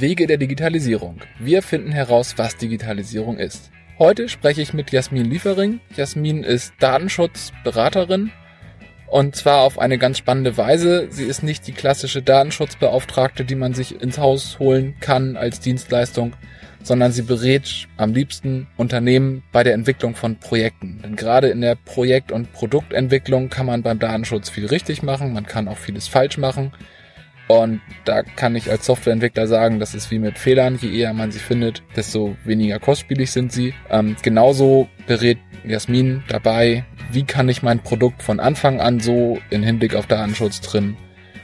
Wege der Digitalisierung. Wir finden heraus, was Digitalisierung ist. Heute spreche ich mit Jasmin Liefering. Jasmin ist Datenschutzberaterin und zwar auf eine ganz spannende Weise. Sie ist nicht die klassische Datenschutzbeauftragte, die man sich ins Haus holen kann als Dienstleistung, sondern sie berät am liebsten Unternehmen bei der Entwicklung von Projekten. Denn gerade in der Projekt- und Produktentwicklung kann man beim Datenschutz viel richtig machen, man kann auch vieles falsch machen. Und da kann ich als Softwareentwickler sagen, das ist wie mit Fehlern. Je eher man sie findet, desto weniger kostspielig sind sie. Ähm, genauso berät Jasmin dabei, wie kann ich mein Produkt von Anfang an so in Hinblick auf Datenschutz trimmen,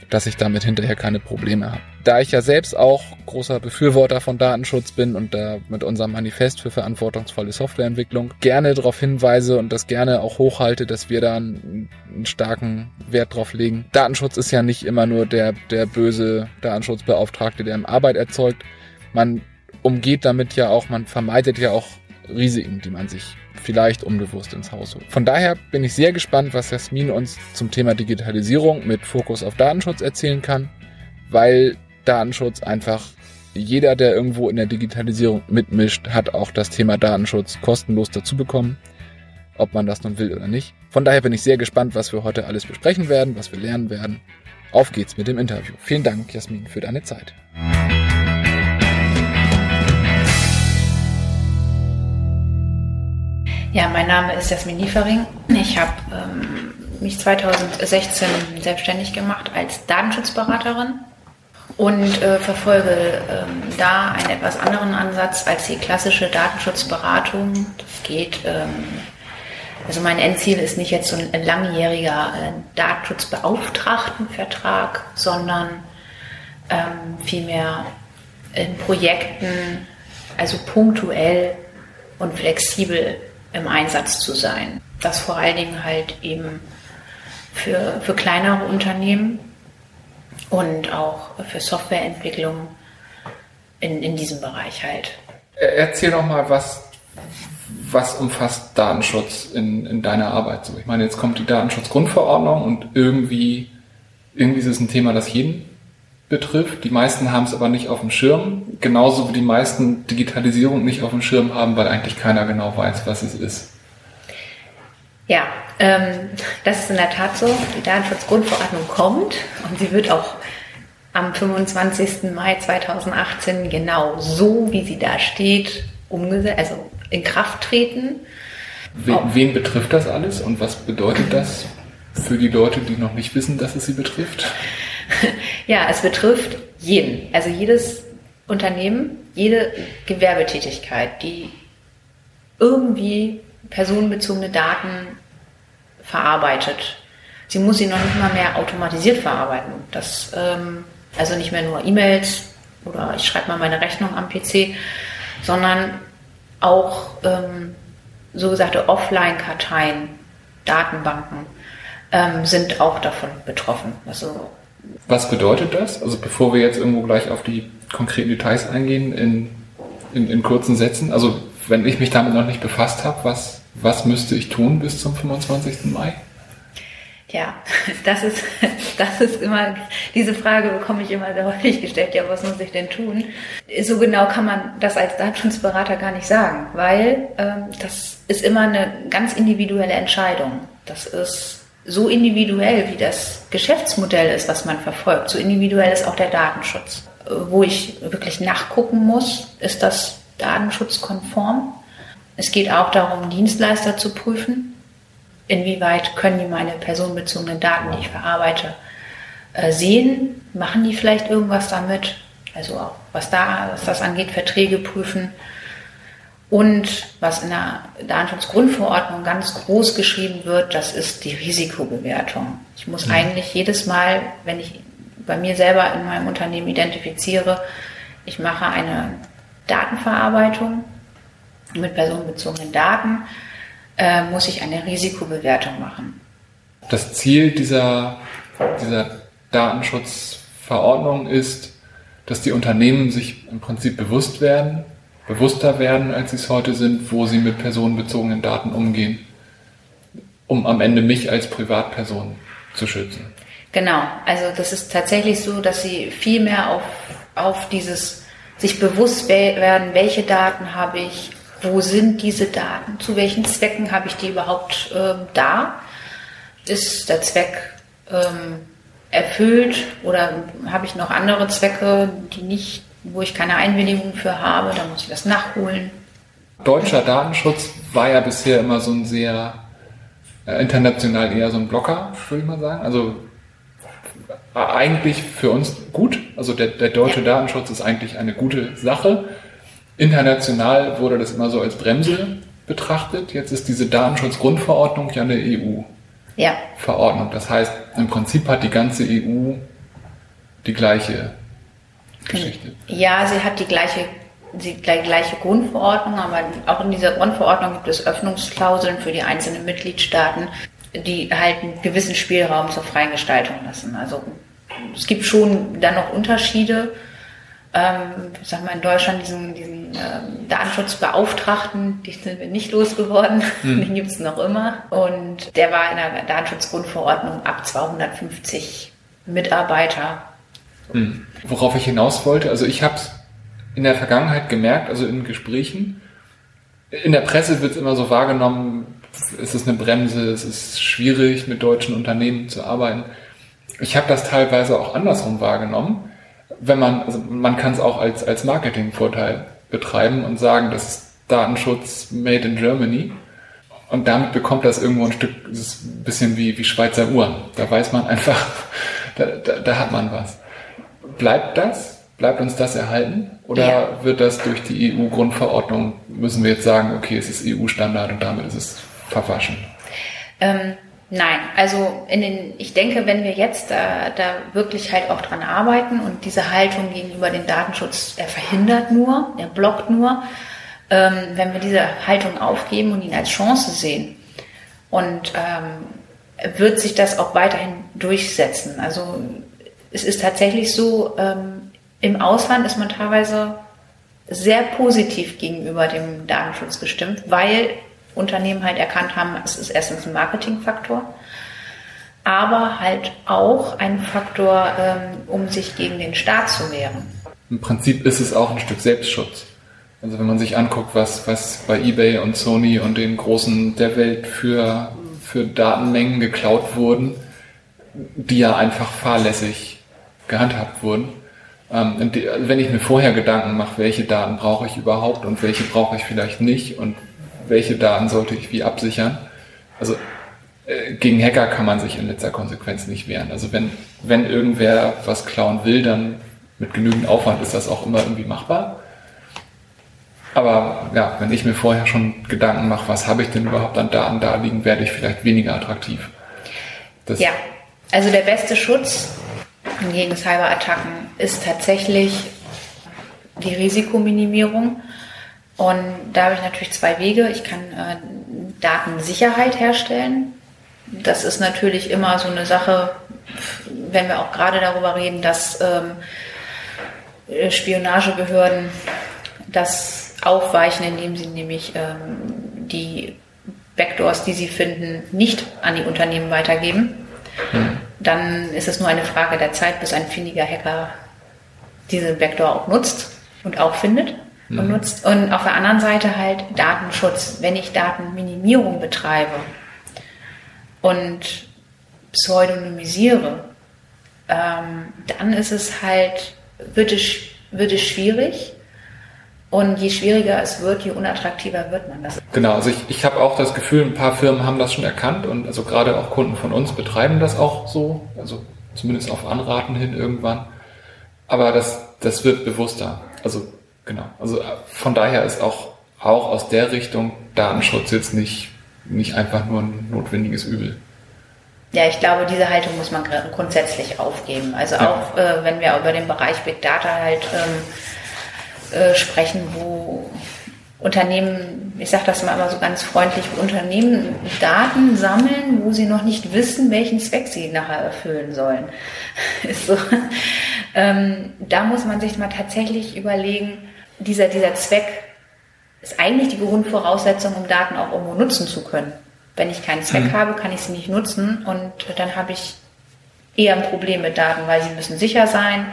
dass ich damit hinterher keine Probleme habe. Da ich ja selbst auch großer Befürworter von Datenschutz bin und da mit unserem Manifest für verantwortungsvolle Softwareentwicklung gerne darauf hinweise und das gerne auch hochhalte, dass wir da einen, einen starken Wert drauf legen. Datenschutz ist ja nicht immer nur der, der böse Datenschutzbeauftragte, der Arbeit erzeugt. Man umgeht damit ja auch, man vermeidet ja auch Risiken, die man sich vielleicht unbewusst ins Haus holt. Von daher bin ich sehr gespannt, was Jasmin uns zum Thema Digitalisierung mit Fokus auf Datenschutz erzählen kann, weil Datenschutz einfach jeder, der irgendwo in der Digitalisierung mitmischt, hat auch das Thema Datenschutz kostenlos dazu bekommen, ob man das nun will oder nicht. Von daher bin ich sehr gespannt, was wir heute alles besprechen werden, was wir lernen werden. Auf geht's mit dem Interview. Vielen Dank, Jasmin, für deine Zeit. Ja, mein Name ist Jasmin Liefering. Ich habe ähm, mich 2016 selbstständig gemacht als Datenschutzberaterin und äh, verfolge ähm, da einen etwas anderen Ansatz als die klassische Datenschutzberatung. Das geht, ähm, also mein Endziel ist nicht jetzt so ein langjähriger äh, Datenschutzbeauftragtenvertrag, sondern ähm, vielmehr in Projekten, also punktuell und flexibel im Einsatz zu sein. Das vor allen Dingen halt eben für, für kleinere Unternehmen und auch für Softwareentwicklung in, in diesem Bereich halt. Erzähl doch mal, was, was umfasst Datenschutz in, in deiner Arbeit so? Ich meine, jetzt kommt die Datenschutzgrundverordnung und irgendwie, irgendwie ist es ein Thema, das jeden betrifft. Die meisten haben es aber nicht auf dem Schirm, genauso wie die meisten Digitalisierung nicht auf dem Schirm haben, weil eigentlich keiner genau weiß, was es ist. Ja, ähm, das ist in der Tat so. Die Datenschutzgrundverordnung kommt und sie wird auch am 25. Mai 2018 genau so, wie sie da steht, umgesetzt, also in Kraft treten. Wen, wen betrifft das alles und was bedeutet das für die Leute, die noch nicht wissen, dass es sie betrifft? ja, es betrifft jeden. Also jedes Unternehmen, jede Gewerbetätigkeit, die irgendwie personenbezogene Daten verarbeitet. Sie muss sie noch nicht mal mehr automatisiert verarbeiten. Das, ähm, also nicht mehr nur E-Mails oder ich schreibe mal meine Rechnung am PC, sondern auch ähm, so Offline-Karteien, Datenbanken ähm, sind auch davon betroffen. Also was bedeutet das? Also bevor wir jetzt irgendwo gleich auf die konkreten Details eingehen, in, in, in kurzen Sätzen. Also wenn ich mich damit noch nicht befasst habe, was, was müsste ich tun bis zum 25. Mai? Ja, das ist, das ist immer, diese Frage bekomme ich immer sehr häufig gestellt, ja, was muss ich denn tun? So genau kann man das als Datenschutzberater gar nicht sagen, weil ähm, das ist immer eine ganz individuelle Entscheidung. Das ist so individuell, wie das Geschäftsmodell ist, was man verfolgt, so individuell ist auch der Datenschutz. Wo ich wirklich nachgucken muss, ist das datenschutzkonform. Es geht auch darum, Dienstleister zu prüfen. Inwieweit können die meine personenbezogenen Daten, die ich verarbeite, äh, sehen? Machen die vielleicht irgendwas damit? Also auch was da, was das angeht, Verträge prüfen und was in der Datenschutzgrundverordnung ganz groß geschrieben wird, das ist die Risikobewertung. Ich muss mhm. eigentlich jedes Mal, wenn ich bei mir selber in meinem Unternehmen identifiziere, ich mache eine Datenverarbeitung mit personenbezogenen Daten, äh, muss ich eine Risikobewertung machen. Das Ziel dieser, dieser Datenschutzverordnung ist, dass die Unternehmen sich im Prinzip bewusst werden, bewusster werden, als sie es heute sind, wo sie mit personenbezogenen Daten umgehen, um am Ende mich als Privatperson zu schützen. Genau, also das ist tatsächlich so, dass sie viel mehr auf, auf dieses sich bewusst werden, welche Daten habe ich, wo sind diese Daten, zu welchen Zwecken habe ich die überhaupt ähm, da, ist der Zweck ähm, erfüllt oder habe ich noch andere Zwecke, die nicht, wo ich keine Einwilligung für habe, dann muss ich das nachholen. Deutscher Datenschutz war ja bisher immer so ein sehr äh, international eher so ein Blocker, würde ich mal sagen. Also eigentlich für uns gut. Also der, der deutsche ja. Datenschutz ist eigentlich eine gute Sache. International wurde das immer so als Bremse betrachtet. Jetzt ist diese Datenschutzgrundverordnung ja eine EU-Verordnung. Ja. Das heißt, im Prinzip hat die ganze EU die gleiche Geschichte. Ja, sie hat die gleiche, die gleiche Grundverordnung, aber auch in dieser Grundverordnung gibt es Öffnungsklauseln für die einzelnen Mitgliedstaaten, die halt einen gewissen Spielraum zur freien Gestaltung lassen. Also es gibt schon dann noch Unterschiede. Ähm, ich sag mal in Deutschland diesen, diesen ähm, Datenschutzbeauftragten, die sind wir nicht losgeworden, mhm. den gibt es noch immer. Und der war in der Datenschutzgrundverordnung ab 250 Mitarbeiter. Mhm. Worauf ich hinaus wollte, also ich habe es in der Vergangenheit gemerkt, also in Gesprächen, in der Presse wird es immer so wahrgenommen, es ist eine Bremse, es ist schwierig, mit deutschen Unternehmen zu arbeiten. Ich habe das teilweise auch andersrum wahrgenommen. Wenn man, also man kann es auch als, als Marketingvorteil betreiben und sagen, das ist Datenschutz made in Germany. Und damit bekommt das irgendwo ein Stück, das ist ein bisschen wie, wie Schweizer Uhren. Da weiß man einfach, da, da, da hat man was. Bleibt das? Bleibt uns das erhalten? Oder ja. wird das durch die EU-Grundverordnung, müssen wir jetzt sagen, okay, es ist EU-Standard und damit ist es verwaschen? Ähm, nein, also in den, ich denke, wenn wir jetzt da, da wirklich halt auch dran arbeiten und diese Haltung gegenüber dem Datenschutz, er verhindert nur, er blockt nur, ähm, wenn wir diese Haltung aufgeben und ihn als Chance sehen und ähm, wird sich das auch weiterhin durchsetzen. Also es ist tatsächlich so, ähm, im Ausland ist man teilweise sehr positiv gegenüber dem Datenschutz gestimmt, weil Unternehmen halt erkannt haben, es ist erstens ein Marketingfaktor, aber halt auch ein Faktor, ähm, um sich gegen den Staat zu wehren. Im Prinzip ist es auch ein Stück Selbstschutz. Also wenn man sich anguckt, was, was bei eBay und Sony und den Großen der Welt für, für Datenmengen geklaut wurden, die ja einfach fahrlässig gehandhabt wurden. Ähm, wenn ich mir vorher Gedanken mache, welche Daten brauche ich überhaupt und welche brauche ich vielleicht nicht und welche Daten sollte ich wie absichern. Also äh, gegen Hacker kann man sich in letzter Konsequenz nicht wehren. Also wenn, wenn irgendwer was klauen will, dann mit genügend Aufwand ist das auch immer irgendwie machbar. Aber ja, wenn ich mir vorher schon Gedanken mache, was habe ich denn überhaupt an Daten da liegen, werde ich vielleicht weniger attraktiv. Das ja, also der beste Schutz gegen Cyberattacken ist tatsächlich die Risikominimierung. Und da habe ich natürlich zwei Wege. Ich kann äh, Datensicherheit herstellen. Das ist natürlich immer so eine Sache, wenn wir auch gerade darüber reden, dass ähm, Spionagebehörden das aufweichen, indem sie nämlich ähm, die Backdoors, die sie finden, nicht an die Unternehmen weitergeben. Mhm. Dann ist es nur eine Frage der Zeit, bis ein findiger Hacker diesen Backdoor auch nutzt und auch findet mhm. und nutzt. Und auf der anderen Seite halt Datenschutz. Wenn ich Datenminimierung betreibe und pseudonymisiere, ähm, dann ist es halt, wird es, wird es schwierig. Und je schwieriger es wird, je unattraktiver wird man das. Genau, also ich, ich habe auch das Gefühl, ein paar Firmen haben das schon erkannt und also gerade auch Kunden von uns betreiben das auch so, also zumindest auf Anraten hin irgendwann. Aber das, das wird bewusster. Also Genau. Also äh, von daher ist auch, auch aus der Richtung Datenschutz jetzt nicht, nicht einfach nur ein notwendiges Übel. Ja, ich glaube, diese Haltung muss man grundsätzlich aufgeben. Also ja. auch äh, wenn wir über den Bereich Big Data halt ähm, äh, sprechen, wo Unternehmen, ich sage das mal immer so ganz freundlich, Unternehmen Daten sammeln, wo sie noch nicht wissen, welchen Zweck sie nachher erfüllen sollen. so. ähm, da muss man sich mal tatsächlich überlegen, dieser, dieser Zweck ist eigentlich die Grundvoraussetzung, um Daten auch irgendwo nutzen zu können. Wenn ich keinen Zweck mhm. habe, kann ich sie nicht nutzen und dann habe ich eher ein Problem mit Daten, weil sie müssen sicher sein.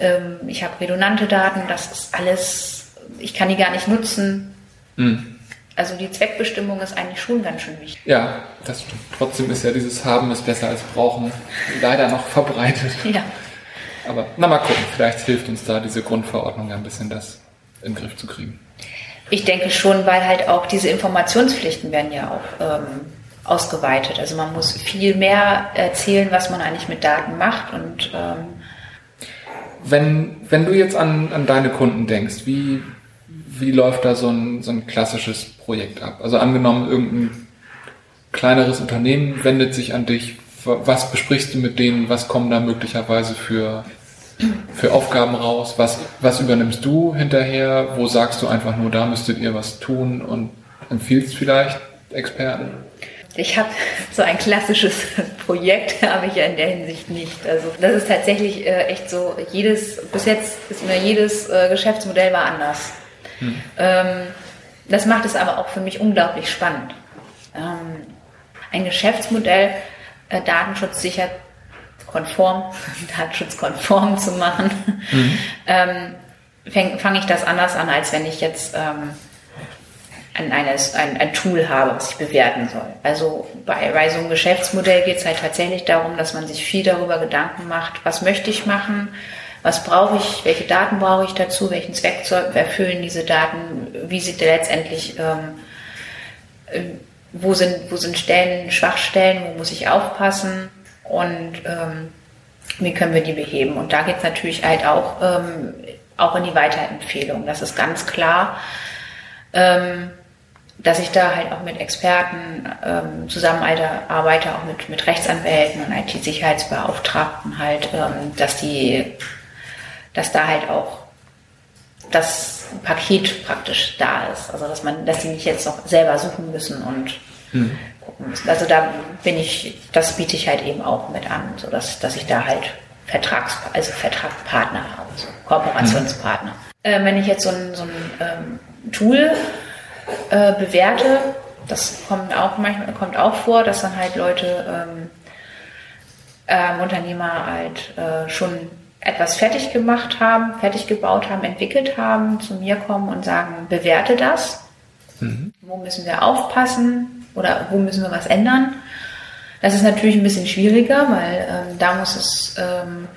Ähm, ich habe redundante Daten, das ist alles, ich kann die gar nicht nutzen. Mhm. Also die Zweckbestimmung ist eigentlich schon ganz schön wichtig. Ja, das stimmt. Trotzdem ist ja dieses Haben ist besser als Brauchen leider noch verbreitet. Ja. Aber na mal gucken, vielleicht hilft uns da diese Grundverordnung ja ein bisschen das in den Griff zu kriegen. Ich denke schon, weil halt auch diese Informationspflichten werden ja auch ähm, ausgeweitet. Also man muss viel mehr erzählen, was man eigentlich mit Daten macht und ähm wenn, wenn du jetzt an, an deine Kunden denkst, wie, wie läuft da so ein, so ein klassisches Projekt ab? Also angenommen, irgendein kleineres Unternehmen wendet sich an dich. Was besprichst du mit denen? Was kommen da möglicherweise für, für Aufgaben raus? Was, was übernimmst du hinterher? Wo sagst du einfach nur, da müsstet ihr was tun und empfiehlst vielleicht Experten? Ich habe so ein klassisches Projekt, habe ich ja in der Hinsicht nicht. Also das ist tatsächlich äh, echt so, jedes, bis jetzt ist mir jedes äh, Geschäftsmodell war anders. Hm. Ähm, das macht es aber auch für mich unglaublich spannend. Ähm, ein Geschäftsmodell äh, datenschutzsicher konform, datenschutzkonform zu machen, mhm. ähm, fange fang ich das anders an, als wenn ich jetzt ähm, ein, eines, ein, ein Tool habe, was ich bewerten soll. Also bei, bei so einem Geschäftsmodell geht es halt tatsächlich darum, dass man sich viel darüber Gedanken macht, was möchte ich machen, was brauche ich, welche Daten brauche ich dazu, welchen Zweck erfüllen diese Daten, wie sieht letztendlich, ähm, äh, wo, sind, wo sind Stellen, Schwachstellen, wo muss ich aufpassen und ähm, wie können wir die beheben. Und da geht es natürlich halt auch, ähm, auch in die Weiterempfehlung. Das ist ganz klar, ähm, dass ich da halt auch mit Experten ähm, zusammenarbeite, auch mit, mit Rechtsanwälten und IT-Sicherheitsbeauftragten halt, ähm, dass die dass da halt auch das Paket praktisch da ist. Also dass man, dass die nicht jetzt noch selber suchen müssen und mhm. Also da bin ich, das biete ich halt eben auch mit an, so dass, dass ich da halt Vertrags, also Vertragspartner habe, so Kooperationspartner. Mhm. Äh, wenn ich jetzt so ein, so ein ähm, Tool äh, bewerte, das kommt auch manchmal kommt auch vor, dass dann halt Leute ähm, ähm, Unternehmer halt äh, schon etwas fertig gemacht haben, fertig gebaut haben, entwickelt haben, zu mir kommen und sagen, bewerte das. Mhm. Wo müssen wir aufpassen oder wo müssen wir was ändern? Das ist natürlich ein bisschen schwieriger, weil ähm, da muss es, ähm,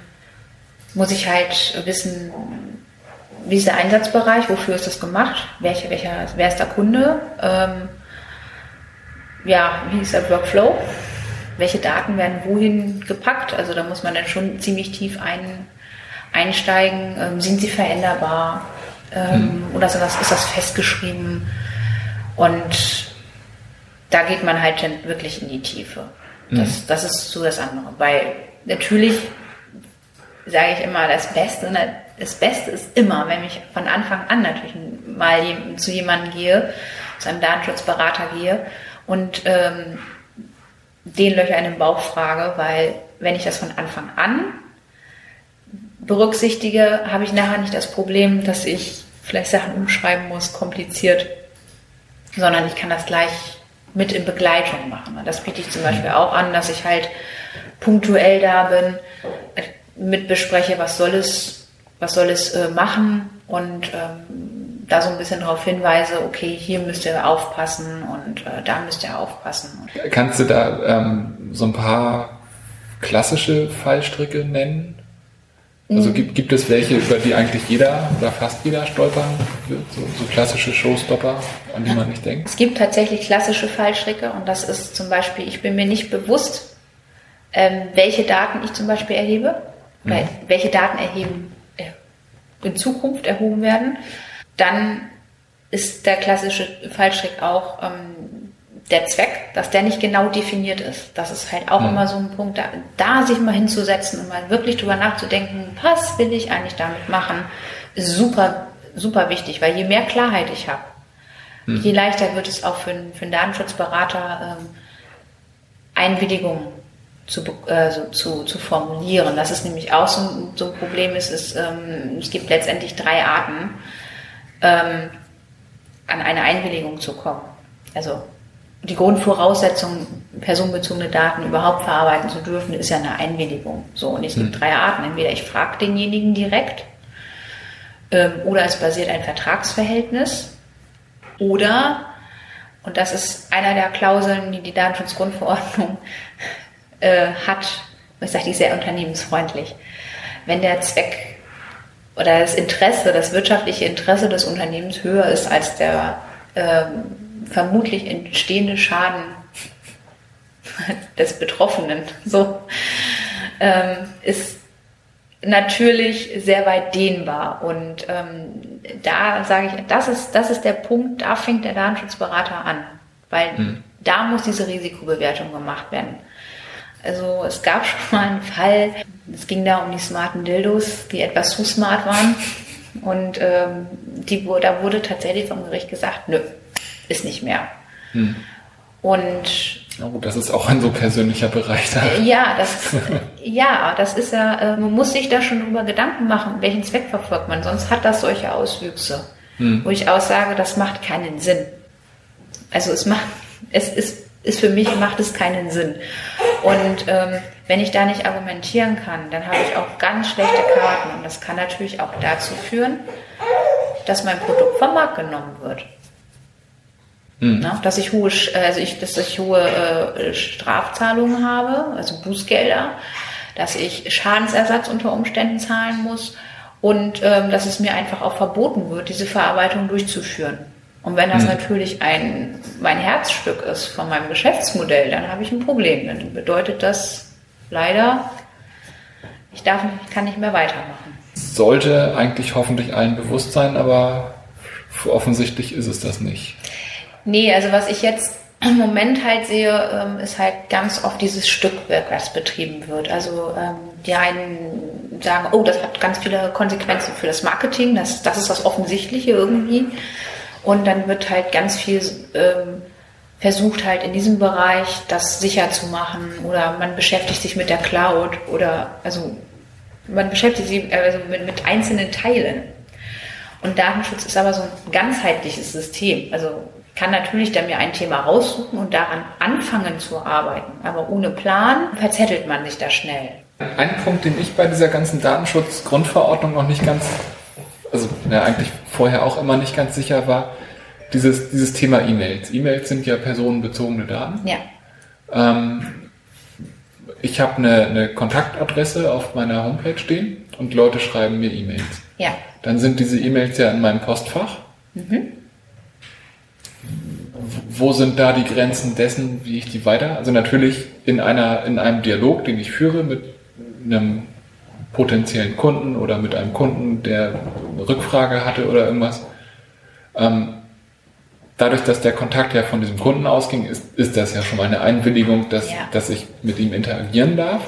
muss ich halt wissen, wie ist der Einsatzbereich, wofür ist das gemacht, welche, welcher, wer ist der Kunde, ähm, ja, wie ist der Workflow, welche Daten werden wohin gepackt. Also da muss man dann schon ziemlich tief ein, einsteigen. Ähm, sind sie veränderbar? Mhm. Oder das, ist das festgeschrieben? Und da geht man halt dann wirklich in die Tiefe. Das, mhm. das ist so das andere. Weil natürlich sage ich immer, das Beste, ne, das Beste ist immer, wenn ich von Anfang an natürlich mal zu jemandem gehe, zu einem Datenschutzberater gehe und ähm, den Löcher in den Bauch frage, weil wenn ich das von Anfang an berücksichtige, habe ich nachher nicht das Problem, dass ich vielleicht Sachen umschreiben muss, kompliziert, sondern ich kann das gleich mit in Begleitung machen. Das biete ich zum Beispiel auch an, dass ich halt punktuell da bin, mit bespreche, was soll es, was soll es äh, machen und ähm, da so ein bisschen darauf hinweise, okay, hier müsst ihr aufpassen und äh, da müsst ihr aufpassen. Kannst du da ähm, so ein paar klassische Fallstricke nennen? Also mhm. gibt, gibt es welche, über die eigentlich jeder oder fast jeder stolpern wird? So, so klassische Showstopper, an die man nicht denkt? Es gibt tatsächlich klassische Fallstricke und das ist zum Beispiel, ich bin mir nicht bewusst, ähm, welche Daten ich zum Beispiel erhebe, mhm. welche Daten erheben, äh, in Zukunft erhoben werden. Dann ist der klassische Fallstrick auch, ähm, der Zweck, dass der nicht genau definiert ist. Das ist halt auch mhm. immer so ein Punkt, da, da, sich mal hinzusetzen und mal wirklich drüber nachzudenken, was will ich eigentlich damit machen, ist super, super wichtig, weil je mehr Klarheit ich habe, mhm. je leichter wird es auch für, für einen Datenschutzberater, ähm, Einwilligung zu, äh, so, zu, zu formulieren. Das ist nämlich auch so, so ein Problem. Es, ist, ähm, es gibt letztendlich drei Arten, ähm, an eine Einwilligung zu kommen. Also die Grundvoraussetzung personenbezogene Daten überhaupt verarbeiten zu dürfen, ist ja eine Einwilligung. So, und es gibt hm. drei Arten. Entweder ich frage denjenigen direkt, ähm, oder es basiert ein Vertragsverhältnis, oder, und das ist einer der Klauseln, die die Datenschutzgrundverordnung äh, hat, ich sage die sehr unternehmensfreundlich, wenn der Zweck oder das Interesse, das wirtschaftliche Interesse des Unternehmens höher ist als der ähm, vermutlich entstehende Schaden des Betroffenen, so ähm, ist natürlich sehr weit dehnbar. Und ähm, da sage ich, das ist, das ist der Punkt, da fängt der Datenschutzberater an, weil hm. da muss diese Risikobewertung gemacht werden. Also es gab schon mal einen Fall, es ging da um die smarten Dildos, die etwas zu smart waren. Und ähm, die, da wurde tatsächlich vom Gericht gesagt, nö, ist nicht mehr. Hm. Und Oh, das ist auch ein so persönlicher Bereich da. Ja, das, ja, das ist ja, äh, man muss sich da schon drüber Gedanken machen, welchen Zweck verfolgt man, sonst hat das solche Auswüchse, hm. wo ich auch sage, das macht keinen Sinn. Also es macht, es ist, ist für mich macht es keinen Sinn. Und ähm, wenn ich da nicht argumentieren kann, dann habe ich auch ganz schlechte Karten und das kann natürlich auch dazu führen, dass mein Produkt vom Markt genommen wird. Mhm. Na, dass ich hohe, also ich, dass ich hohe äh, Strafzahlungen habe, also Bußgelder, dass ich Schadensersatz unter Umständen zahlen muss und ähm, dass es mir einfach auch verboten wird, diese Verarbeitung durchzuführen. Und wenn das mhm. natürlich ein, mein Herzstück ist von meinem Geschäftsmodell, dann habe ich ein Problem. Dann bedeutet das leider, ich darf nicht, kann nicht mehr weitermachen. Sollte eigentlich hoffentlich allen bewusst sein, aber offensichtlich ist es das nicht. Nee, also was ich jetzt im Moment halt sehe, ähm, ist halt ganz oft dieses Stückwerk, was betrieben wird. Also ähm, die einen sagen, oh, das hat ganz viele Konsequenzen für das Marketing, das, das ist das Offensichtliche irgendwie. Und dann wird halt ganz viel ähm, versucht halt in diesem Bereich das sicher zu machen oder man beschäftigt sich mit der Cloud oder also man beschäftigt sich also mit, mit einzelnen Teilen. Und Datenschutz ist aber so ein ganzheitliches System. Also kann natürlich dann mir ein Thema raussuchen und daran anfangen zu arbeiten. Aber ohne Plan verzettelt man sich da schnell. Ein Punkt, den ich bei dieser ganzen Datenschutzgrundverordnung noch nicht ganz, also ja, eigentlich vorher auch immer nicht ganz sicher war, dieses, dieses Thema E-Mails. E-Mails sind ja personenbezogene Daten. Ja. Ähm, ich habe eine, eine Kontaktadresse auf meiner Homepage stehen und Leute schreiben mir E-Mails. Ja. Dann sind diese E-Mails ja in meinem Postfach. Mhm wo sind da die Grenzen dessen, wie ich die weiter? Also natürlich in einer, in einem Dialog, den ich führe mit einem potenziellen Kunden oder mit einem Kunden, der eine Rückfrage hatte oder irgendwas. Ähm, dadurch, dass der Kontakt ja von diesem Kunden ausging, ist, ist das ja schon mal eine Einwilligung, dass, ja. dass ich mit ihm interagieren darf.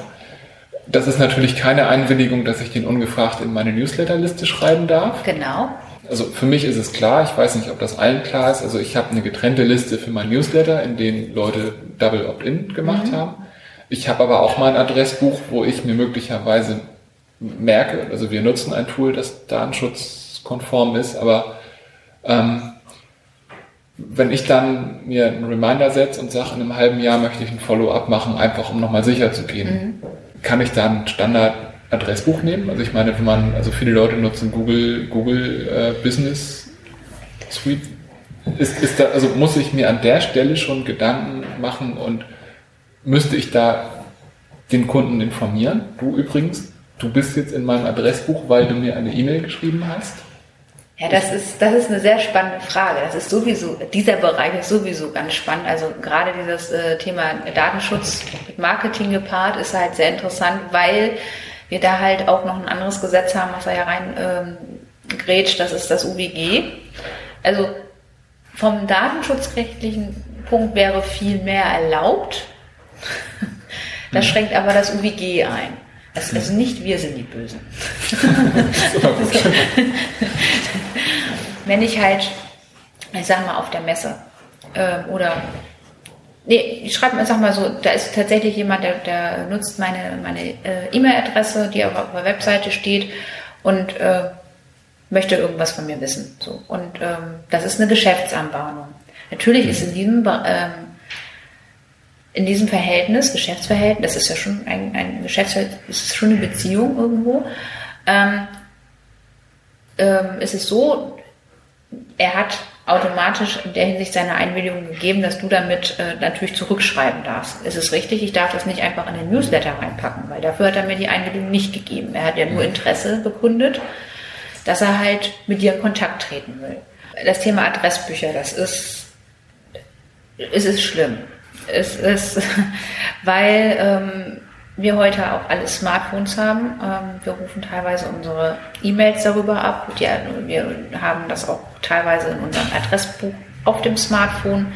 Das ist natürlich keine Einwilligung, dass ich den ungefragt in meine Newsletterliste schreiben darf. Genau also für mich ist es klar, ich weiß nicht, ob das allen klar ist. Also ich habe eine getrennte Liste für mein Newsletter, in denen Leute Double Opt-in gemacht mhm. haben. Ich habe aber auch mein Adressbuch, wo ich mir möglicherweise merke, also wir nutzen ein Tool, das datenschutzkonform ist, aber ähm, wenn ich dann mir einen Reminder setze und sage, in einem halben Jahr möchte ich ein Follow-up machen, einfach um nochmal sicher zu gehen, mhm. kann ich dann Standard Adressbuch nehmen. Also ich meine, wenn man, also viele Leute nutzen Google, Google äh, Business Suite. Ist, ist da, also muss ich mir an der Stelle schon Gedanken machen und müsste ich da den Kunden informieren? Du übrigens, du bist jetzt in meinem Adressbuch, weil du mir eine E-Mail geschrieben hast? Ja, das ist, das ist eine sehr spannende Frage. Das ist sowieso, dieser Bereich ist sowieso ganz spannend. Also gerade dieses äh, Thema Datenschutz mit Marketing gepaart ist halt sehr interessant, weil wir da halt auch noch ein anderes Gesetz haben, was da ja rein ähm, grätscht, das ist das UWG. Also vom datenschutzrechtlichen Punkt wäre viel mehr erlaubt. Das mhm. schränkt aber das UWG ein. Das, also nicht wir sind die Bösen. Wenn ich halt, ich sag mal, auf der Messe äh, oder Nee, ich schreibe mir, sag mal so, da ist tatsächlich jemand, der, der nutzt meine, meine äh, E-Mail-Adresse, die auf der Webseite steht und äh, möchte irgendwas von mir wissen. So. Und ähm, das ist eine Geschäftsanbahnung. Natürlich ist in diesem ähm, in diesem Verhältnis, Geschäftsverhältnis, das ist ja schon ein, ein Geschäftsverhältnis, ist schon eine Beziehung irgendwo, ähm, ähm, ist es so, er hat automatisch in der Hinsicht seine Einwilligung gegeben, dass du damit äh, natürlich zurückschreiben darfst. Ist es richtig? Ich darf das nicht einfach in den Newsletter reinpacken, weil dafür hat er mir die Einwilligung nicht gegeben. Er hat ja nur mhm. Interesse bekundet, dass er halt mit dir in Kontakt treten will. Das Thema Adressbücher, das ist, es ist schlimm. Es ist, weil ähm, wir heute auch alle Smartphones haben. Ähm, wir rufen teilweise unsere E-Mails darüber ab. Wir haben das auch teilweise in unserem Adressbuch auf dem Smartphone.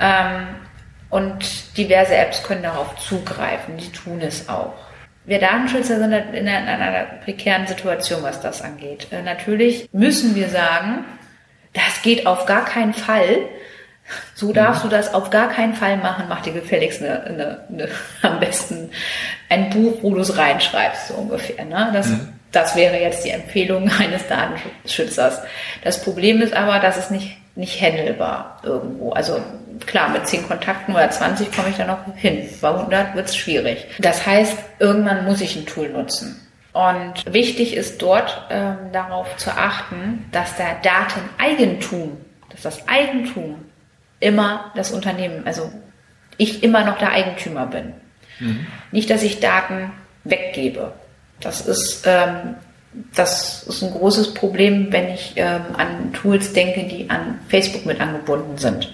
Ähm, und diverse Apps können darauf zugreifen. Die tun es auch. Wir Datenschützer sind in einer, in einer prekären Situation, was das angeht. Äh, natürlich müssen wir sagen, das geht auf gar keinen Fall, so darfst du das auf gar keinen Fall machen. Mach dir gefälligst eine, eine, eine, am besten ein Buch, wo du es reinschreibst, so ungefähr. Ne? Das, mhm. das wäre jetzt die Empfehlung eines Datenschützers. Das Problem ist aber, dass es nicht, nicht handelbar irgendwo. Also klar, mit 10 Kontakten oder 20 komme ich da noch hin. Bei 100 wird es schwierig. Das heißt, irgendwann muss ich ein Tool nutzen. Und wichtig ist dort ähm, darauf zu achten, dass der Dateneigentum, dass das Eigentum immer das Unternehmen, also ich immer noch der Eigentümer bin. Mhm. Nicht, dass ich Daten weggebe. Das ist, ähm, das ist ein großes Problem, wenn ich ähm, an Tools denke, die an Facebook mit angebunden sind.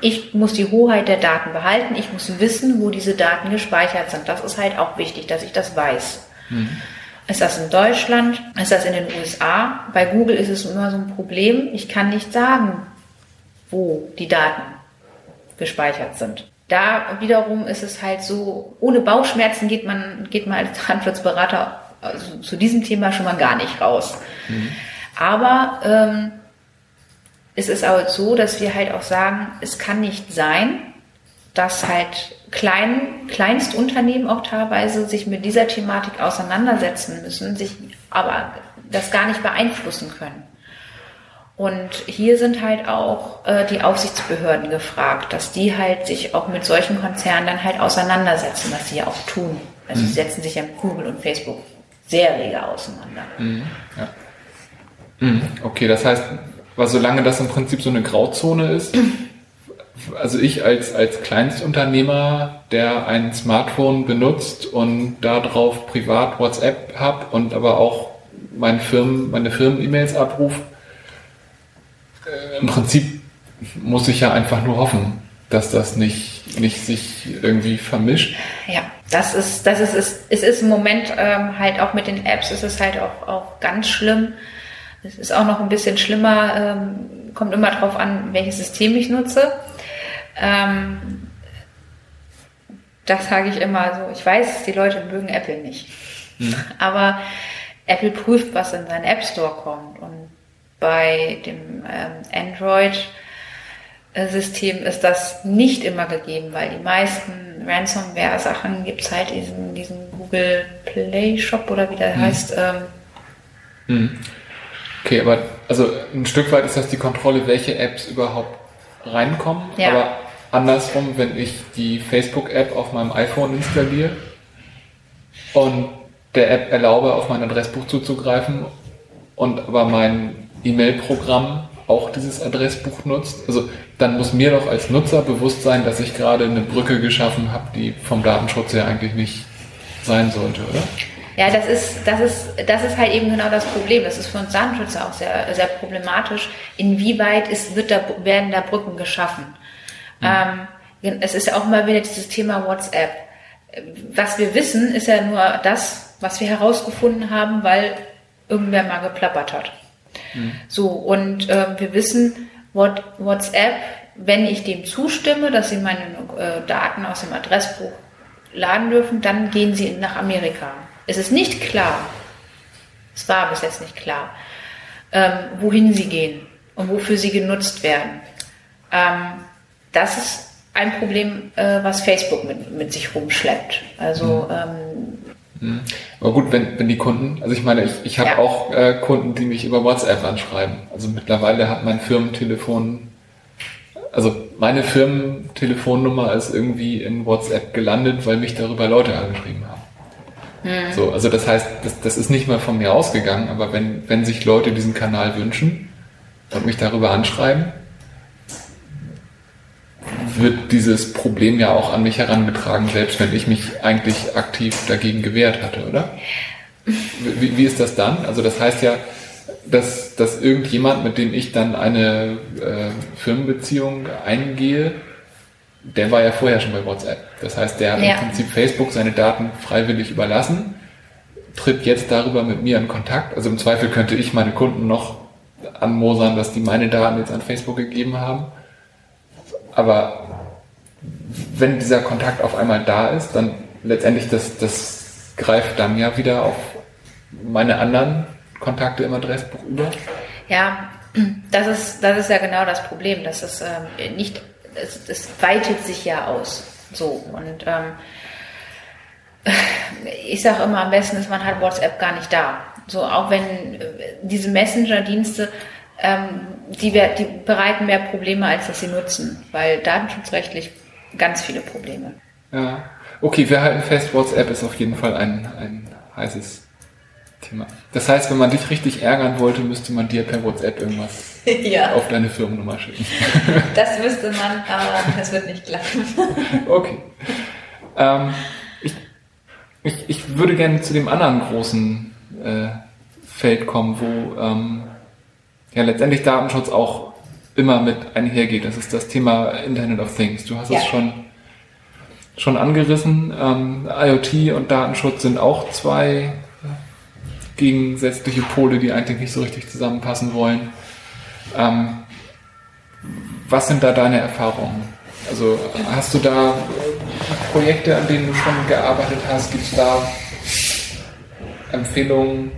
Ich muss die Hoheit der Daten behalten. Ich muss wissen, wo diese Daten gespeichert sind. Das ist halt auch wichtig, dass ich das weiß. Mhm. Ist das in Deutschland? Ist das in den USA? Bei Google ist es immer so ein Problem. Ich kann nicht sagen, wo die Daten gespeichert sind. Da wiederum ist es halt so, ohne Bauchschmerzen geht man, geht man als Handelsberater also zu diesem Thema schon mal gar nicht raus. Mhm. Aber ähm, es ist auch so, dass wir halt auch sagen, es kann nicht sein, dass halt klein, Kleinstunternehmen auch teilweise sich mit dieser Thematik auseinandersetzen müssen, sich aber das gar nicht beeinflussen können. Und hier sind halt auch äh, die Aufsichtsbehörden gefragt, dass die halt sich auch mit solchen Konzernen dann halt auseinandersetzen, was sie ja auch tun. Also mhm. sie setzen sich ja mit Google und Facebook sehr rege auseinander. Mhm. Ja. Mhm. Okay, das heißt, weil solange das im Prinzip so eine Grauzone ist, also ich als, als Kleinstunternehmer, der ein Smartphone benutzt und darauf privat WhatsApp habe und aber auch mein Firmen, meine Firmen-E-Mails abruft, äh, im Prinzip muss ich ja einfach nur hoffen, dass das nicht, nicht sich irgendwie vermischt. Ja, das ist, das ist, es, es ist im Moment ähm, halt auch mit den Apps, ist es halt auch, auch ganz schlimm. Es ist auch noch ein bisschen schlimmer, ähm, kommt immer darauf an, welches System ich nutze. Ähm, das sage ich immer so. Ich weiß, die Leute mögen Apple nicht. Hm. Aber Apple prüft, was in seinen App Store kommt. Und bei dem ähm, Android-System ist das nicht immer gegeben, weil die meisten Ransomware-Sachen gibt es halt diesen, diesen Google Play Shop oder wie der hm. heißt. Hm. Okay, aber also ein Stück weit ist das die Kontrolle, welche Apps überhaupt reinkommen. Ja. Aber andersrum, wenn ich die Facebook-App auf meinem iPhone installiere und der App erlaube, auf mein Adressbuch zuzugreifen und aber mein E-Mail-Programm auch dieses Adressbuch nutzt. Also dann muss mir doch als Nutzer bewusst sein, dass ich gerade eine Brücke geschaffen habe, die vom Datenschutz her eigentlich nicht sein sollte, oder? Ja, das ist, das ist, das ist halt eben genau das Problem. Das ist für uns Datenschützer auch sehr, sehr problematisch. Inwieweit ist, wird da, werden da Brücken geschaffen? Mhm. Ähm, es ist ja auch mal wieder dieses Thema WhatsApp. Was wir wissen, ist ja nur das, was wir herausgefunden haben, weil irgendwer mal geplappert hat. Mhm. So, und äh, wir wissen, what, WhatsApp, wenn ich dem zustimme, dass sie meine äh, Daten aus dem Adressbuch laden dürfen, dann gehen sie nach Amerika. Es ist nicht klar, es war bis jetzt nicht klar, ähm, wohin sie gehen und wofür sie genutzt werden. Ähm, das ist ein Problem, äh, was Facebook mit, mit sich rumschleppt. Also mhm. ähm, hm. Aber gut, wenn, wenn die Kunden, also ich meine, ich, ich habe ja. auch äh, Kunden, die mich über WhatsApp anschreiben. Also mittlerweile hat mein Firmentelefon also meine Firmentelefonnummer ist irgendwie in WhatsApp gelandet, weil mich darüber Leute angeschrieben haben. Mhm. So, also das heißt, das, das ist nicht mal von mir ausgegangen, aber wenn, wenn sich Leute diesen Kanal wünschen und mich darüber anschreiben, wird dieses Problem ja auch an mich herangetragen, selbst wenn ich mich eigentlich aktiv dagegen gewehrt hatte, oder? Wie, wie ist das dann? Also das heißt ja, dass, dass irgendjemand, mit dem ich dann eine äh, Firmenbeziehung eingehe, der war ja vorher schon bei WhatsApp. Das heißt, der hat ja. im Prinzip Facebook seine Daten freiwillig überlassen, tritt jetzt darüber mit mir in Kontakt. Also im Zweifel könnte ich meine Kunden noch anmosern, dass die meine Daten jetzt an Facebook gegeben haben. Aber wenn dieser Kontakt auf einmal da ist, dann letztendlich das, das greift dann ja wieder auf meine anderen Kontakte im Adressbuch über. Ja, das ist, das ist ja genau das Problem, dass es ähm, nicht, es, es weitet sich ja aus. So und ähm, ich sage immer am besten ist, man hat WhatsApp gar nicht da. So auch wenn äh, diese Messenger-Dienste ähm, die, die bereiten mehr Probleme, als dass sie nutzen, weil datenschutzrechtlich ganz viele Probleme. Ja, okay, wir halten fest, WhatsApp ist auf jeden Fall ein, ein heißes Thema. Das heißt, wenn man dich richtig ärgern wollte, müsste man dir per WhatsApp irgendwas ja. auf deine Firmennummer schicken. Das müsste man, aber das wird nicht klappen. Okay. Ähm, ich, ich, ich würde gerne zu dem anderen großen äh, Feld kommen, wo ähm, ja letztendlich Datenschutz auch immer mit einhergeht. Das ist das Thema Internet of Things. Du hast ja. es schon, schon angerissen. Ähm, IoT und Datenschutz sind auch zwei gegensätzliche Pole, die eigentlich nicht so richtig zusammenpassen wollen. Ähm, was sind da deine Erfahrungen? Also hast du da Projekte, an denen du schon gearbeitet hast? Gibt es da Empfehlungen?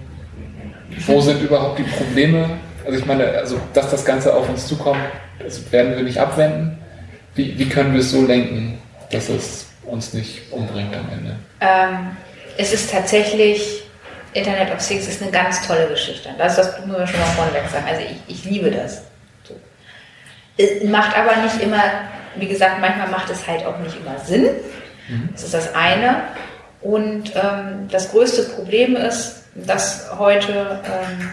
Wo sind überhaupt die Probleme? Also ich meine, also dass das Ganze auf uns zukommt, das werden wir nicht abwenden. Wie, wie können wir es so lenken, dass es uns nicht umbringt am Ende? Ähm, es ist tatsächlich, Internet of Things ist eine ganz tolle Geschichte. Das, das müssen wir schon mal vorneweg sagen. Also ich, ich liebe das. Es macht aber nicht immer, wie gesagt, manchmal macht es halt auch nicht immer Sinn. Mhm. Das ist das eine. Und ähm, das größte Problem ist, dass heute ähm,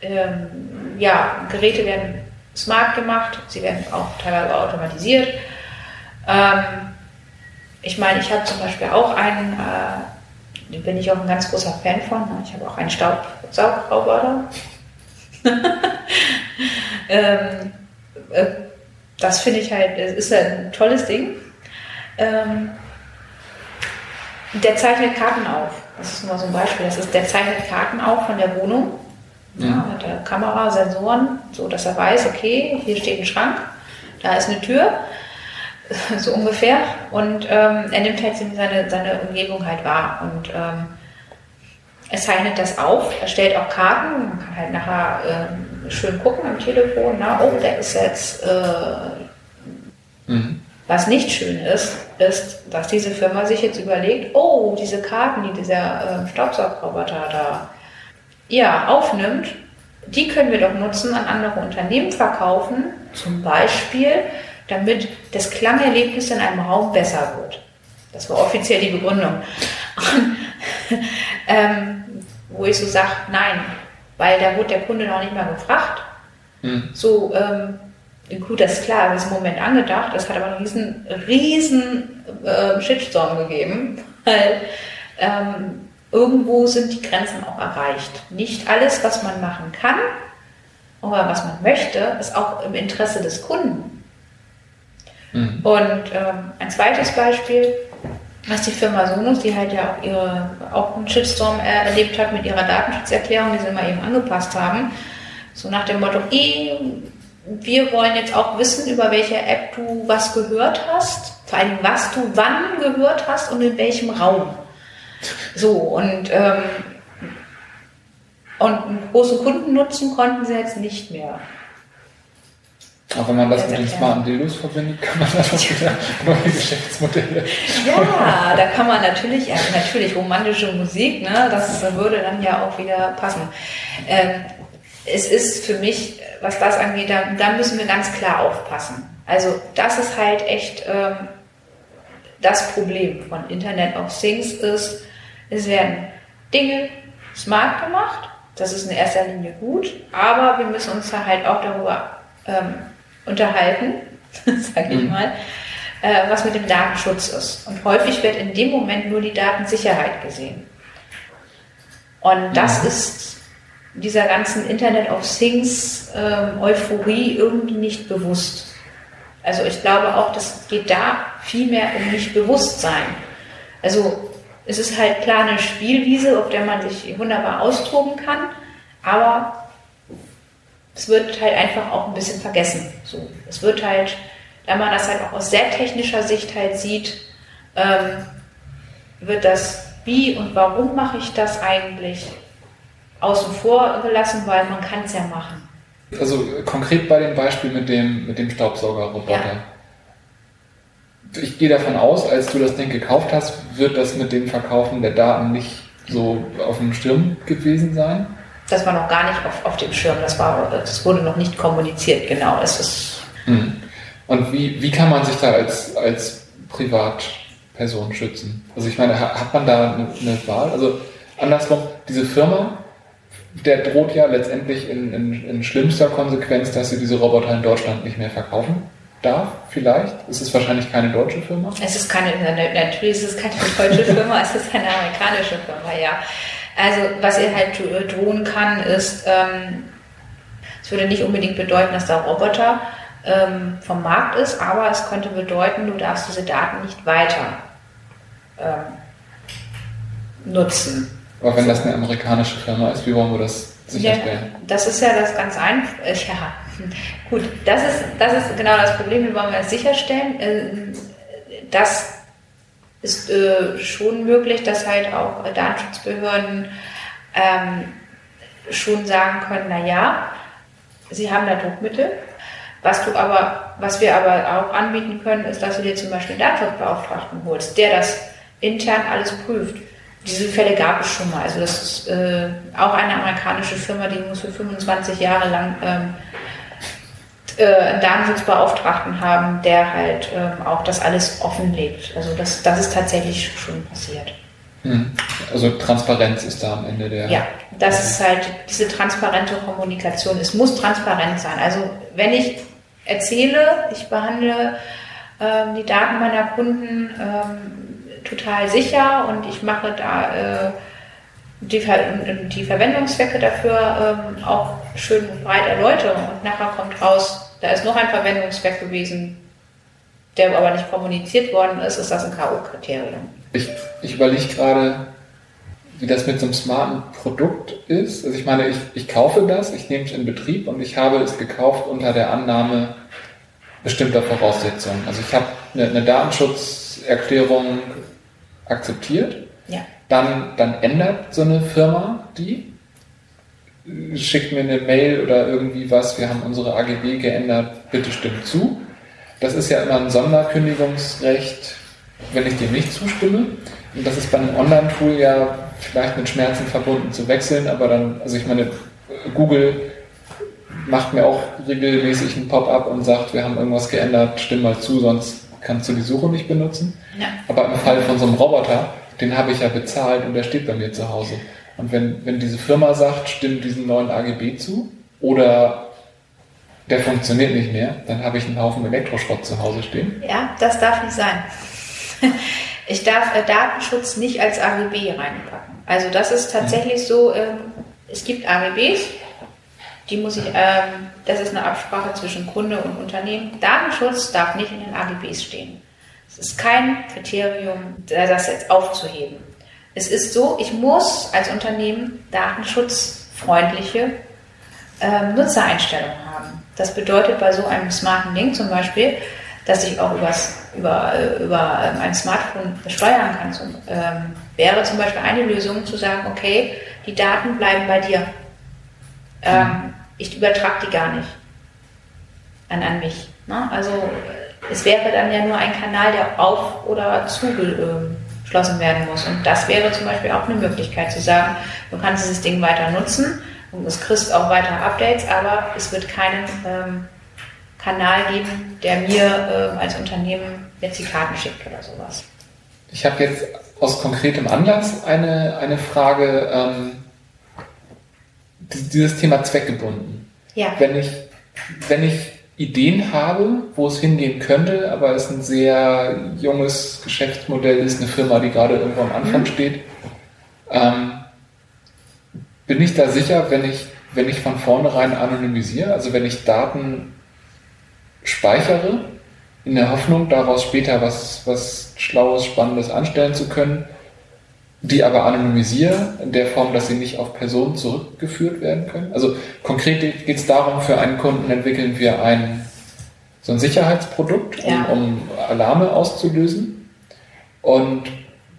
ähm, ja, Geräte werden smart gemacht, sie werden auch teilweise automatisiert. Ähm, ich meine, ich habe zum Beispiel auch einen, äh, den bin ich auch ein ganz großer Fan von. Ne? Ich habe auch einen Staubsaugroboter. ähm, äh, das finde ich halt, ist ein tolles Ding. Ähm, der zeichnet Karten auf. Das ist nur so ein Beispiel. Das ist, der zeichnet Karten auf von der Wohnung ja, mit der Kamera, Sensoren, so dass er weiß, okay, hier steht ein Schrank, da ist eine Tür, so ungefähr. Und ähm, er nimmt halt seine, seine Umgebung halt wahr. Und ähm, er zeichnet das auf, er stellt auch Karten, man kann halt nachher ähm, schön gucken am Telefon, na, oh, der ist jetzt. Äh, mhm. Was nicht schön ist, ist, dass diese Firma sich jetzt überlegt, oh, diese Karten, die dieser äh, Staubsaugerroboter da ja, aufnimmt, die können wir doch nutzen, an andere Unternehmen verkaufen, zum Beispiel, damit das Klangerlebnis in einem Raum besser wird. Das war offiziell die Begründung. Und, ähm, wo ich so sage, nein, weil da wurde der Kunde noch nicht mal gefragt. Mhm. So, ähm, gut, das ist klar, das ist im Moment angedacht, es hat aber einen riesen, riesen äh, Shitstorm gegeben, weil ähm, irgendwo sind die Grenzen auch erreicht. Nicht alles, was man machen kann oder was man möchte, ist auch im Interesse des Kunden. Mhm. Und ähm, ein zweites Beispiel, was die Firma Sonos, die halt ja auch, ihre, auch einen Shitstorm erlebt hat mit ihrer Datenschutzerklärung, die sie mal eben angepasst haben, so nach dem Motto, eh, wir wollen jetzt auch wissen, über welche App du was gehört hast, vor allem was du wann gehört hast und in welchem Raum. So, und, ähm, und einen großen Kunden nutzen konnten sie jetzt nicht mehr. Auch wenn man das mit den smarten Dildos verbindet, kann man da schon wieder neue Geschäftsmodelle. Ja, da kann man natürlich, ja, natürlich romantische Musik, ne, das würde dann ja auch wieder passen. Ähm, es ist für mich, was das angeht, da, da müssen wir ganz klar aufpassen. Also das ist halt echt ähm, das Problem von Internet of Things ist, es werden Dinge smart gemacht, das ist in erster Linie gut, aber wir müssen uns da halt auch darüber ähm, unterhalten, sage ich mhm. mal, äh, was mit dem Datenschutz ist. Und häufig wird in dem Moment nur die Datensicherheit gesehen. Und das mhm. ist dieser ganzen Internet of Things ähm, Euphorie irgendwie nicht bewusst. Also ich glaube auch, das geht da viel mehr um Nicht-Bewusstsein. Also es ist halt klar eine Spielwiese, auf der man sich wunderbar austoben kann, aber es wird halt einfach auch ein bisschen vergessen. So, es wird halt, da man das halt auch aus sehr technischer Sicht halt sieht, ähm, wird das wie und warum mache ich das eigentlich außen vor gelassen, weil man kann es ja machen. Also konkret bei dem Beispiel mit dem, mit dem Staubsaugerroboter. Ja. Ich gehe davon aus, als du das Ding gekauft hast, wird das mit dem Verkaufen der Daten nicht so auf dem Schirm gewesen sein? Das war noch gar nicht auf, auf dem Schirm, das, war, das wurde noch nicht kommuniziert, genau. Es ist hm. Und wie, wie kann man sich da als, als Privatperson schützen? Also ich meine, hat man da eine, eine Wahl? Also andersrum, diese Firma, der droht ja letztendlich in, in, in, schlimmster Konsequenz, dass sie diese Roboter in Deutschland nicht mehr verkaufen darf, vielleicht. Es ist wahrscheinlich keine deutsche Firma. Es ist keine, natürlich ist es keine deutsche Firma, es ist eine amerikanische Firma, ja. Also was ihr halt drohen kann, ist, ähm, es würde nicht unbedingt bedeuten, dass der Roboter ähm, vom Markt ist, aber es könnte bedeuten, du darfst diese Daten nicht weiter ähm, nutzen. Aber wenn das eine amerikanische Firma ist, wie wollen wir das sicherstellen? Ja, das ist ja das ganz einfach. Äh, ja, gut, das ist, das ist genau das Problem, wie wollen wir sicherstellen? Äh, das ist äh, schon möglich, dass halt auch Datenschutzbehörden ähm, schon sagen können, na ja, sie haben da Druckmittel. Was du aber, was wir aber auch anbieten können, ist, dass du dir zum Beispiel einen Datenschutzbeauftragten holst, der das intern alles prüft. Diese Fälle gab es schon mal. Also das ist äh, auch eine amerikanische Firma, die muss für 25 Jahre lang ähm, äh, einen Datenschutzbeauftragten haben, der halt ähm, auch das alles offenlegt. Also das, das ist tatsächlich schon passiert. Hm. Also Transparenz ist da am Ende der. Ja, das ist halt diese transparente Kommunikation. Es muss transparent sein. Also wenn ich erzähle, ich behandle ähm, die Daten meiner Kunden ähm, total sicher und ich mache da äh, die, Ver die Verwendungszwecke dafür ähm, auch schön breit erläutere und nachher kommt raus, da ist noch ein Verwendungszweck gewesen, der aber nicht kommuniziert worden ist, ist das ein K.O.-Kriterium. Ich, ich überlege gerade, wie das mit so einem smarten Produkt ist. Also ich meine, ich, ich kaufe das, ich nehme es in Betrieb und ich habe es gekauft unter der Annahme bestimmter Voraussetzungen. Also ich habe eine, eine Datenschutzerklärung akzeptiert. Ja. Dann, dann ändert so eine Firma die, schickt mir eine Mail oder irgendwie was, wir haben unsere AGB geändert, bitte stimmt zu. Das ist ja immer ein Sonderkündigungsrecht, wenn ich dem nicht zustimme. Und das ist bei einem Online-Tool ja vielleicht mit Schmerzen verbunden zu wechseln, aber dann, also ich meine, Google macht mir auch regelmäßig ein Pop-up und sagt, wir haben irgendwas geändert, stimm mal zu, sonst kannst du die Suche nicht benutzen. Ja. Aber im Fall von so einem Roboter, den habe ich ja bezahlt und der steht bei mir zu Hause. Und wenn, wenn diese Firma sagt, stimmt diesen neuen AGB zu oder der funktioniert nicht mehr, dann habe ich einen Haufen Elektroschrott zu Hause stehen. Ja, das darf nicht sein. Ich darf äh, Datenschutz nicht als AGB reinpacken. Also das ist tatsächlich mhm. so, äh, es gibt AGBs, die muss ich, ähm, das ist eine Absprache zwischen Kunde und Unternehmen. Datenschutz darf nicht in den AGBs stehen. Es ist kein Kriterium, das jetzt aufzuheben. Es ist so, ich muss als Unternehmen datenschutzfreundliche ähm, Nutzereinstellungen haben. Das bedeutet bei so einem smarten Ding zum Beispiel, dass ich auch übers, über, über ähm, ein Smartphone steuern kann. So, ähm, wäre zum Beispiel eine Lösung zu sagen, okay, die Daten bleiben bei dir. Ähm, ich übertrage die gar nicht an, an mich. Ne? Also es wäre dann ja nur ein Kanal, der auf- oder zugeschlossen werden muss. Und das wäre zum Beispiel auch eine Möglichkeit zu sagen, du kannst dieses Ding weiter nutzen Und es kriegst auch weiter Updates, aber es wird keinen ähm, Kanal geben, der mir äh, als Unternehmen jetzt die Karten schickt oder sowas. Ich habe jetzt aus konkretem Anlass eine, eine Frage, ähm, dieses Thema zweckgebunden. Ja. Wenn ich, wenn ich Ideen habe, wo es hingehen könnte, aber es ein sehr junges Geschäftsmodell ist, eine Firma, die gerade irgendwo am Anfang mhm. steht, ähm, bin ich da sicher, wenn ich, wenn ich von vornherein anonymisiere, also wenn ich Daten speichere, in der Hoffnung, daraus später was, was Schlaues, Spannendes anstellen zu können, die aber anonymisiere, in der Form, dass sie nicht auf Personen zurückgeführt werden können. Also konkret geht es darum, für einen Kunden entwickeln wir ein, so ein Sicherheitsprodukt, um, ja. um Alarme auszulösen. Und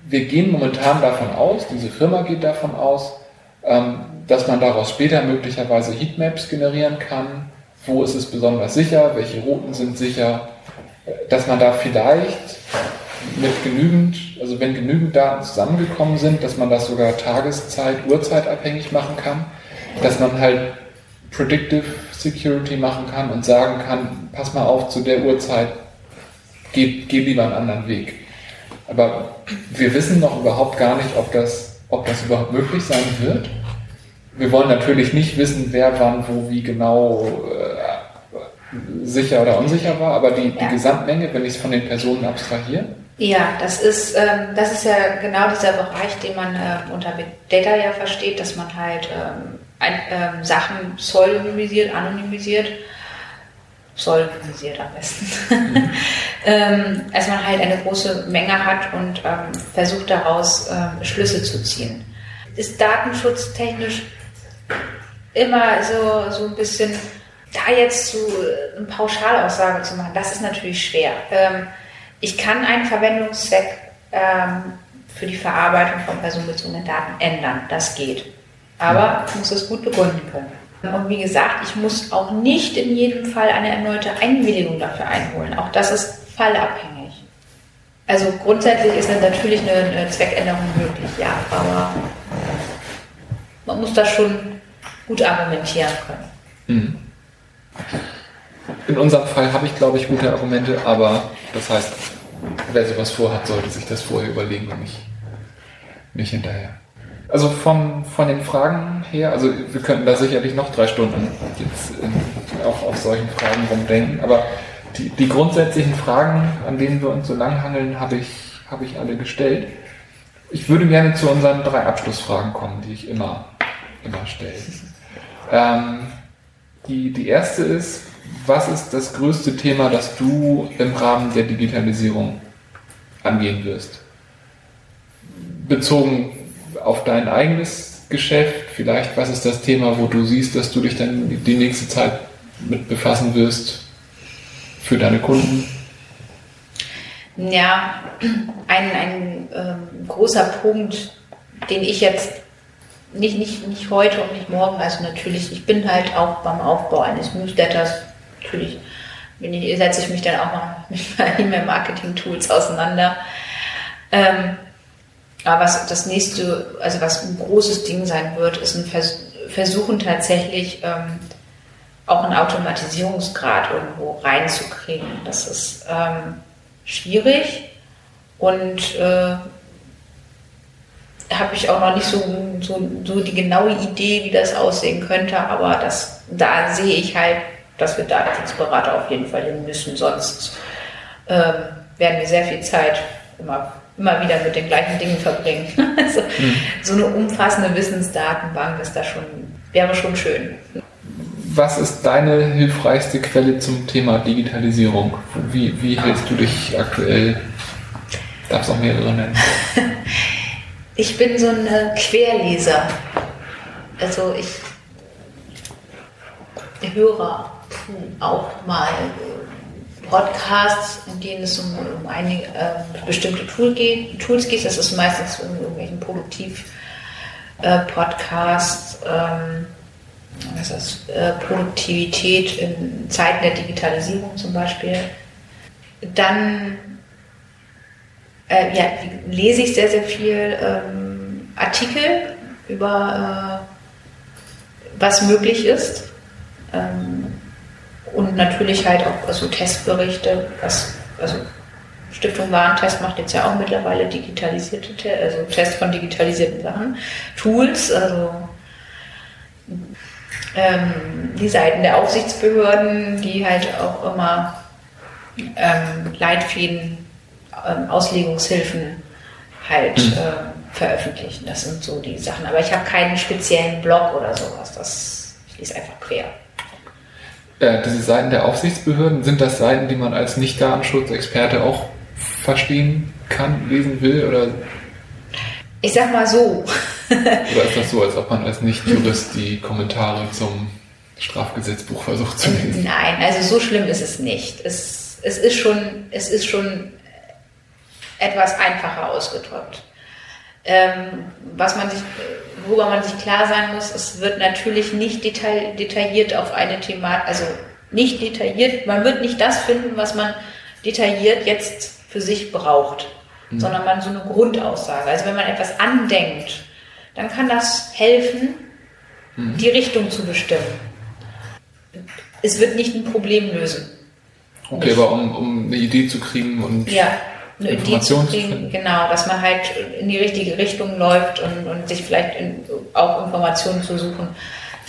wir gehen momentan davon aus, diese Firma geht davon aus, ähm, dass man daraus später möglicherweise Heatmaps generieren kann. Wo ist es besonders sicher? Welche Routen sind sicher? Dass man da vielleicht mit genügend, also wenn genügend Daten zusammengekommen sind, dass man das sogar Tageszeit, Uhrzeit abhängig machen kann, dass man halt Predictive Security machen kann und sagen kann, pass mal auf, zu der Uhrzeit geh, geh lieber einen anderen Weg. Aber wir wissen noch überhaupt gar nicht, ob das, ob das überhaupt möglich sein wird. Wir wollen natürlich nicht wissen, wer wann, wo, wie genau äh, sicher oder unsicher war, aber die, die Gesamtmenge, wenn ich es von den Personen abstrahiere, ja, das ist, ähm, das ist ja genau dieser Bereich, den man äh, unter Big Data ja versteht, dass man halt ähm, ein, ähm, Sachen pseudonymisiert, anonymisiert, pseudonymisiert am besten, mhm. ähm, als man halt eine große Menge hat und ähm, versucht daraus ähm, Schlüsse zu ziehen. Ist datenschutztechnisch immer so, so ein bisschen, da jetzt so äh, eine Pauschalaussage zu machen, das ist natürlich schwer. Ich kann einen Verwendungszweck ähm, für die Verarbeitung von personenbezogenen Daten ändern. Das geht. Aber ich muss es gut begründen können. Und wie gesagt, ich muss auch nicht in jedem Fall eine erneute Einwilligung dafür einholen. Auch das ist fallabhängig. Also grundsätzlich ist natürlich eine, eine Zweckänderung möglich, ja, aber man muss das schon gut argumentieren können. Mhm. In unserem Fall habe ich, glaube ich, gute Argumente, aber das heißt, wer sowas vorhat, sollte sich das vorher überlegen und nicht, nicht hinterher. Also von, von den Fragen her, also wir könnten da sicherlich noch drei Stunden jetzt in, auch auf solchen Fragen rumdenken, aber die, die grundsätzlichen Fragen, an denen wir uns so langhangeln, habe ich, habe ich alle gestellt. Ich würde gerne zu unseren drei Abschlussfragen kommen, die ich immer, immer stelle. Ähm, die, die erste ist, was ist das größte Thema, das du im Rahmen der Digitalisierung angehen wirst? Bezogen auf dein eigenes Geschäft, vielleicht was ist das Thema, wo du siehst, dass du dich dann die nächste Zeit mit befassen wirst für deine Kunden? Ja, ein, ein ähm, großer Punkt, den ich jetzt nicht, nicht, nicht heute und nicht morgen, also natürlich, ich bin halt auch beim Aufbau eines Newsletters natürlich setze ich mich dann auch mal mit E-Mail-Marketing-Tools auseinander. Ähm, aber was das nächste, also was ein großes Ding sein wird, ist ein Vers Versuchen tatsächlich ähm, auch einen Automatisierungsgrad irgendwo reinzukriegen. Das ist ähm, schwierig und äh, habe ich auch noch nicht so, so, so die genaue Idee, wie das aussehen könnte, aber das, da sehe ich halt dass wir Datenschutzberater auf jeden Fall hin müssen, sonst ähm, werden wir sehr viel Zeit immer, immer wieder mit den gleichen Dingen verbringen. also, mhm. So eine umfassende Wissensdatenbank ist da schon, wäre schon schön. Was ist deine hilfreichste Quelle zum Thema Digitalisierung? Wie, wie hältst du dich aktuell? Darf es auch mehrere nennen? ich bin so ein Querleser. Also ich höre auch mal Podcasts, in denen es um, um einige äh, bestimmte Tool geht, Tools geht. Das ist meistens um irgendwelchen Produktiv-Podcasts. Äh, ähm, das? Äh, Produktivität in Zeiten der Digitalisierung zum Beispiel. Dann äh, ja, lese ich sehr, sehr viel ähm, Artikel über äh, was möglich ist. Ähm, und natürlich halt auch also Testberichte, was, also Stiftung Warentest macht jetzt ja auch mittlerweile digitalisierte, also Tests von digitalisierten Sachen, Tools, also ähm, die Seiten der Aufsichtsbehörden, die halt auch immer ähm, Leitfäden, ähm, Auslegungshilfen halt mhm. äh, veröffentlichen. Das sind so die Sachen. Aber ich habe keinen speziellen Blog oder sowas. Das ich lese einfach quer. Äh, diese Seiten der Aufsichtsbehörden, sind das Seiten, die man als Nicht-Datenschutzexperte auch verstehen kann, lesen will? Oder? Ich sag mal so. oder ist das so, als ob man als Nicht-Jurist die Kommentare zum Strafgesetzbuch versucht zu lesen? Nein, also so schlimm ist es nicht. Es, es, ist, schon, es ist schon etwas einfacher ausgedrückt. Ähm, was man sich, worüber man sich klar sein muss, es wird natürlich nicht detail, detailliert auf eine Thematik, also nicht detailliert, man wird nicht das finden, was man detailliert jetzt für sich braucht, mhm. sondern man so eine Grundaussage. Also wenn man etwas andenkt, dann kann das helfen, mhm. die Richtung zu bestimmen. Es wird nicht ein Problem lösen. Okay, nicht. aber um, um eine Idee zu kriegen und ja eine Idee zu kriegen, genau, dass man halt in die richtige Richtung läuft und, und sich vielleicht in, auch Informationen zu suchen,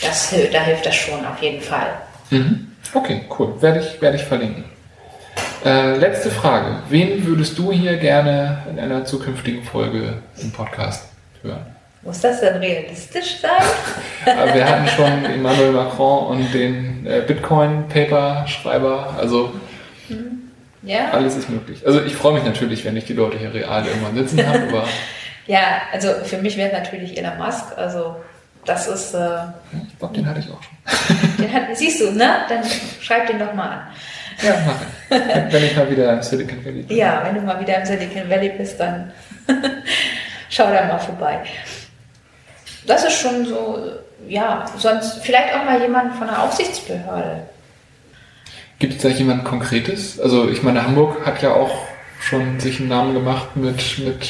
das, da hilft das schon auf jeden Fall. Mhm. Okay, cool. Werde ich, werde ich verlinken. Äh, letzte Frage. Wen würdest du hier gerne in einer zukünftigen Folge im Podcast hören? Muss das denn realistisch sein? Wir hatten schon Emmanuel Macron und den äh, Bitcoin-Paper-Schreiber. Also ja. Alles ist möglich. Also ich freue mich natürlich, wenn ich die Leute hier real irgendwann sitzen habe, aber. ja, also für mich wäre natürlich Elon Musk. Also das ist. Äh, ich glaube, den hatte ich auch schon. den hat, siehst du, ne? Dann schreib den doch mal an. Ja, mache Wenn ich mal wieder im Silicon Valley bin. Ja, wenn du mal wieder im Silicon Valley bist, dann schau da mal vorbei. Das ist schon so, ja, sonst vielleicht auch mal jemand von der Aufsichtsbehörde. Gibt es da jemand Konkretes? Also ich meine, Hamburg hat ja auch schon sich einen Namen gemacht mit, mit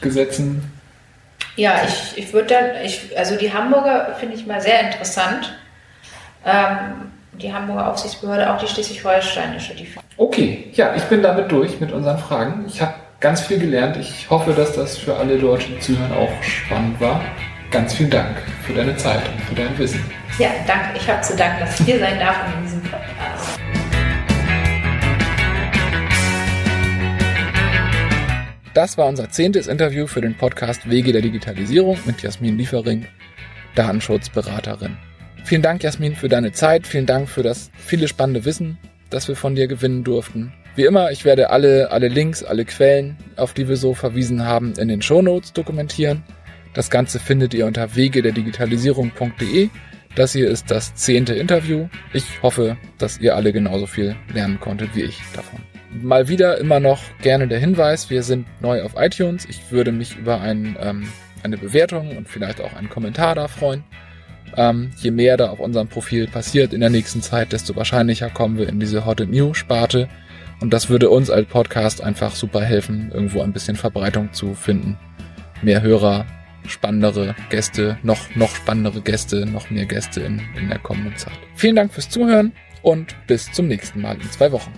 Gesetzen. Ja, ich, ich würde dann, ich, also die Hamburger finde ich mal sehr interessant. Ähm, die Hamburger Aufsichtsbehörde, auch die schleswig-holsteinische. Okay, ja, ich bin damit durch mit unseren Fragen. Ich habe ganz viel gelernt. Ich hoffe, dass das für alle Deutschen, die zuhören, auch spannend war. Ganz vielen Dank für deine Zeit und für dein Wissen. Ja, danke. Ich habe zu danken, dass ich hier sein darf in diesem Podcast. Das war unser zehntes Interview für den Podcast Wege der Digitalisierung mit Jasmin Liefering, Datenschutzberaterin. Vielen Dank, Jasmin, für deine Zeit. Vielen Dank für das viele spannende Wissen, das wir von dir gewinnen durften. Wie immer, ich werde alle, alle Links, alle Quellen, auf die wir so verwiesen haben, in den Shownotes dokumentieren. Das Ganze findet ihr unter wege der Digitalisierung.de. Das hier ist das zehnte Interview. Ich hoffe, dass ihr alle genauso viel lernen konntet wie ich davon. Mal wieder immer noch gerne der Hinweis, wir sind neu auf iTunes. Ich würde mich über ein, ähm, eine Bewertung und vielleicht auch einen Kommentar da freuen. Ähm, je mehr da auf unserem Profil passiert in der nächsten Zeit, desto wahrscheinlicher kommen wir in diese Hot and New Sparte. Und das würde uns als Podcast einfach super helfen, irgendwo ein bisschen Verbreitung zu finden. Mehr Hörer, spannendere Gäste, noch, noch spannendere Gäste, noch mehr Gäste in, in der kommenden Zeit. Vielen Dank fürs Zuhören und bis zum nächsten Mal in zwei Wochen.